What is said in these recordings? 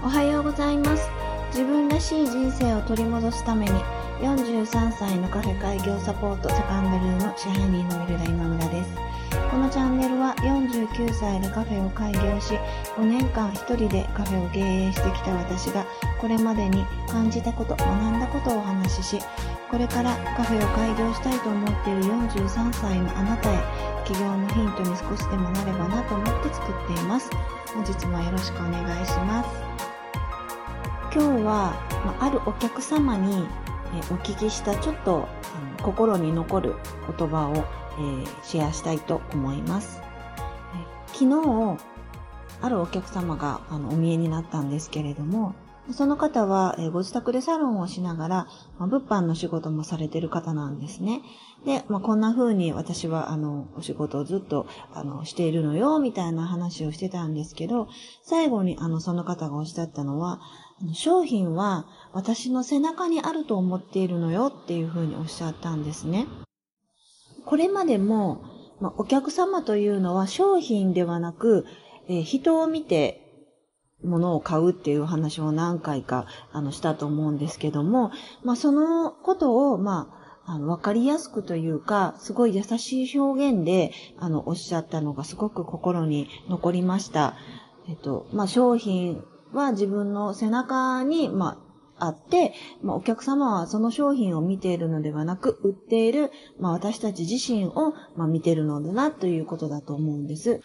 おはようございます。自分らしい人生を取り戻すために、43歳のカフェ開業サポートセカンドルーム支配人のミルダ今村です。このチャンネルは49歳でカフェを開業し、5年間一人でカフェを経営してきた私が、これまでに感じたこと、学んだことをお話しし、これからカフェを開業したいと思っている43歳のあなたへ、起業のヒントに少しでもなればなと思って作っています。本日もよろしくお願いします。今日は、まあるお客様にえお聞きしたちょっとあの心に残る言葉を、えーシェアしたいと思います。え昨日、あるお客様があのお見えになったんですけれども、その方は、えご自宅でサロンをしながら、ま物販の仕事もされてる方なんですね。で、まあ、こんな風に私は、あの、お仕事をずっと、あの、しているのよ、みたいな話をしてたんですけど、最後に、あの、その方がおっしゃったのは、商品は私の背中にあると思っているのよっていう風におっしゃったんですね。これまでも、まあ、お客様というのは商品ではなく、えー人を見て物を買うっていう話を何回かあのしたと思うんですけども、まあ、そのことを、まあ、あの、わかりやすくというか、すごい優しい表現で、あの、おっしゃったのがすごく心に残りました。えっと、まあ、商品は自分の背中に、まあ、あって、まあ、お客様はその商品を見ているのではなく、売っている、まあ、私たち自身を、まあ、見ているのだなということだと思うんです。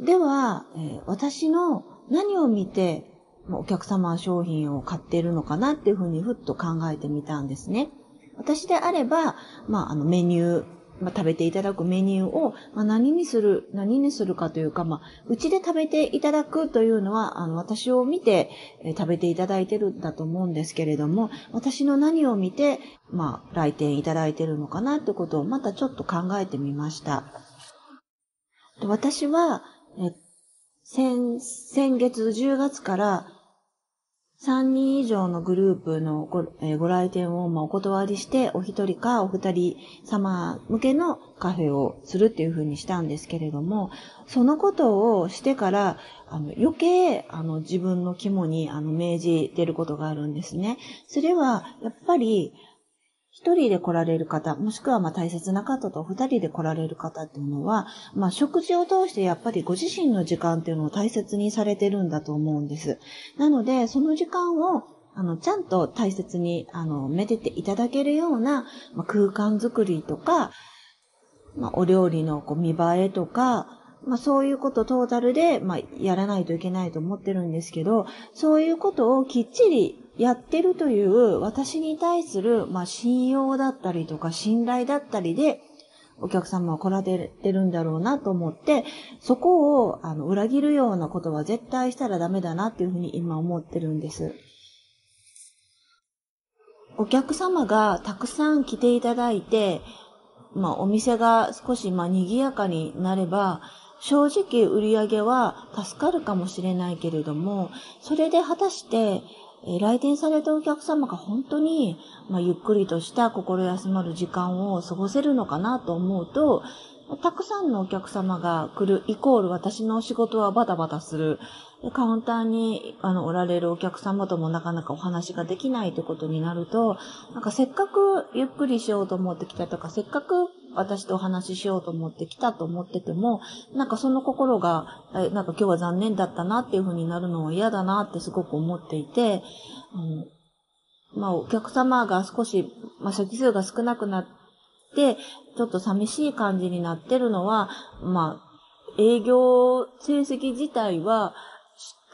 では、えー私の何を見て、お客様は商品を買っているのかなっていうふうにふっと考えてみたんですね。私であれば、まあ、あのメニュー、まあ、食べていただくメニューを、まあ、何にする、何にするかというか、まあ、うちで食べていただくというのは、あの、私を見て、えー食べていただいてるんだと思うんですけれども、私の何を見て、まあ、来店いただいてるのかなってことをまたちょっと考えてみました。私は、え先、先月10月から3人以上のグループのご,、えーご来店をまあお断りして、お一人かお二人様向けのカフェをするっていうふうにしたんですけれども、そのことをしてから、あの余計あの自分の肝にあの銘じてることがあるんですね。それは、やっぱり、一人で来られる方、もしくはまあ大切な方と二人で来られる方っていうのは、まあ食事を通してやっぱりご自身の時間っていうのを大切にされてるんだと思うんです。なので、その時間をあの、ちゃんと大切に、あの、めでていただけるような、まあ、空間づくりとか、まあ、お料理のこう見栄えとか、まあ、そういうことトータルで、まあ、やらないといけないと思ってるんですけど、そういうことをきっちりやってるという私に対する、まあ、信用だったりとか信頼だったりで、お客様は来られてるんだろうなと思って、そこをあの裏切るようなことは絶対したらダメだなっていうふうに今思ってるんです。お客様がたくさん来ていただいて、まあお店が少しまあ賑やかになれば、正直売り上げは助かるかもしれないけれども、それで果たして、え来店されたお客様が本当に、まあ、ゆっくりとした心休まる時間を過ごせるのかなと思うと、たくさんのお客様が来るイコール私の仕事はバタバタする。カウンターにあのおられるお客様ともなかなかお話ができないということになると、なんかせっかくゆっくりしようと思ってきたとか、せっかく私とお話ししようと思ってきたと思ってても、なんかその心が、えなんか今日は残念だったなっていう風になるのは嫌だなってすごく思っていて、うんまあお客様が少し、まあ席数が少なくなって、ちょっと寂しい感じになってるのは、まあ営業成績自体は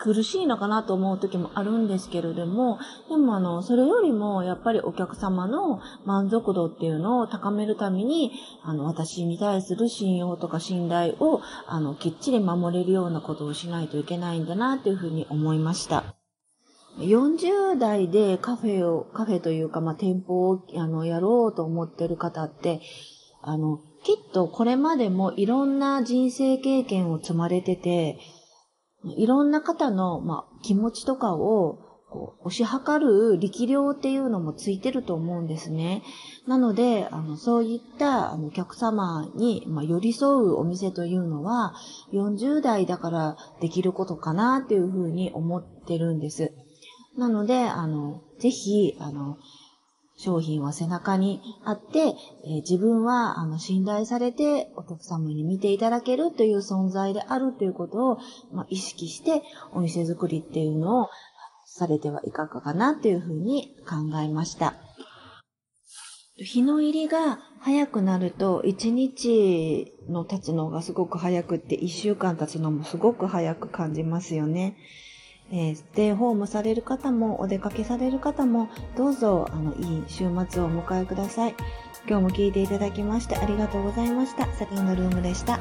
苦しいのかなと思う時もあるんですけれども、でもあの、それよりもやっぱりお客様の満足度っていうのを高めるために、あの、私に対する信用とか信頼を、あの、きっちり守れるようなことをしないといけないんだなっていうふうに思いました。40代でカフェを、カフェというか、まあ、店舗を、あの、やろうと思ってる方って、あの、きっとこれまでもいろんな人生経験を積まれてて、いろんな方の、まあ、気持ちとかをこう、推し量る力量っていうのもついてると思うんですね。なので、あの、そういったあのお客様に、まあ、寄り添うお店というのは、40代だからできることかなっていうふうに思ってるんです。なので、あの、ぜひ、あの、商品は背中にあって、えー、自分はあの信頼されてお客様に見ていただけるという存在であるということを、まあ、意識してお店作りっていうのをされてはいかがかなというふうに考えました。日の入りが早くなると、1日の経つのがすごく早くって、1週間経つのもすごく早く感じますよね。えー、ステイホームされる方も、お出かけされる方も、どうぞ、あの、いい週末をお迎えください。今日も聞いていただきましてありがとうございました。サキのルームでした。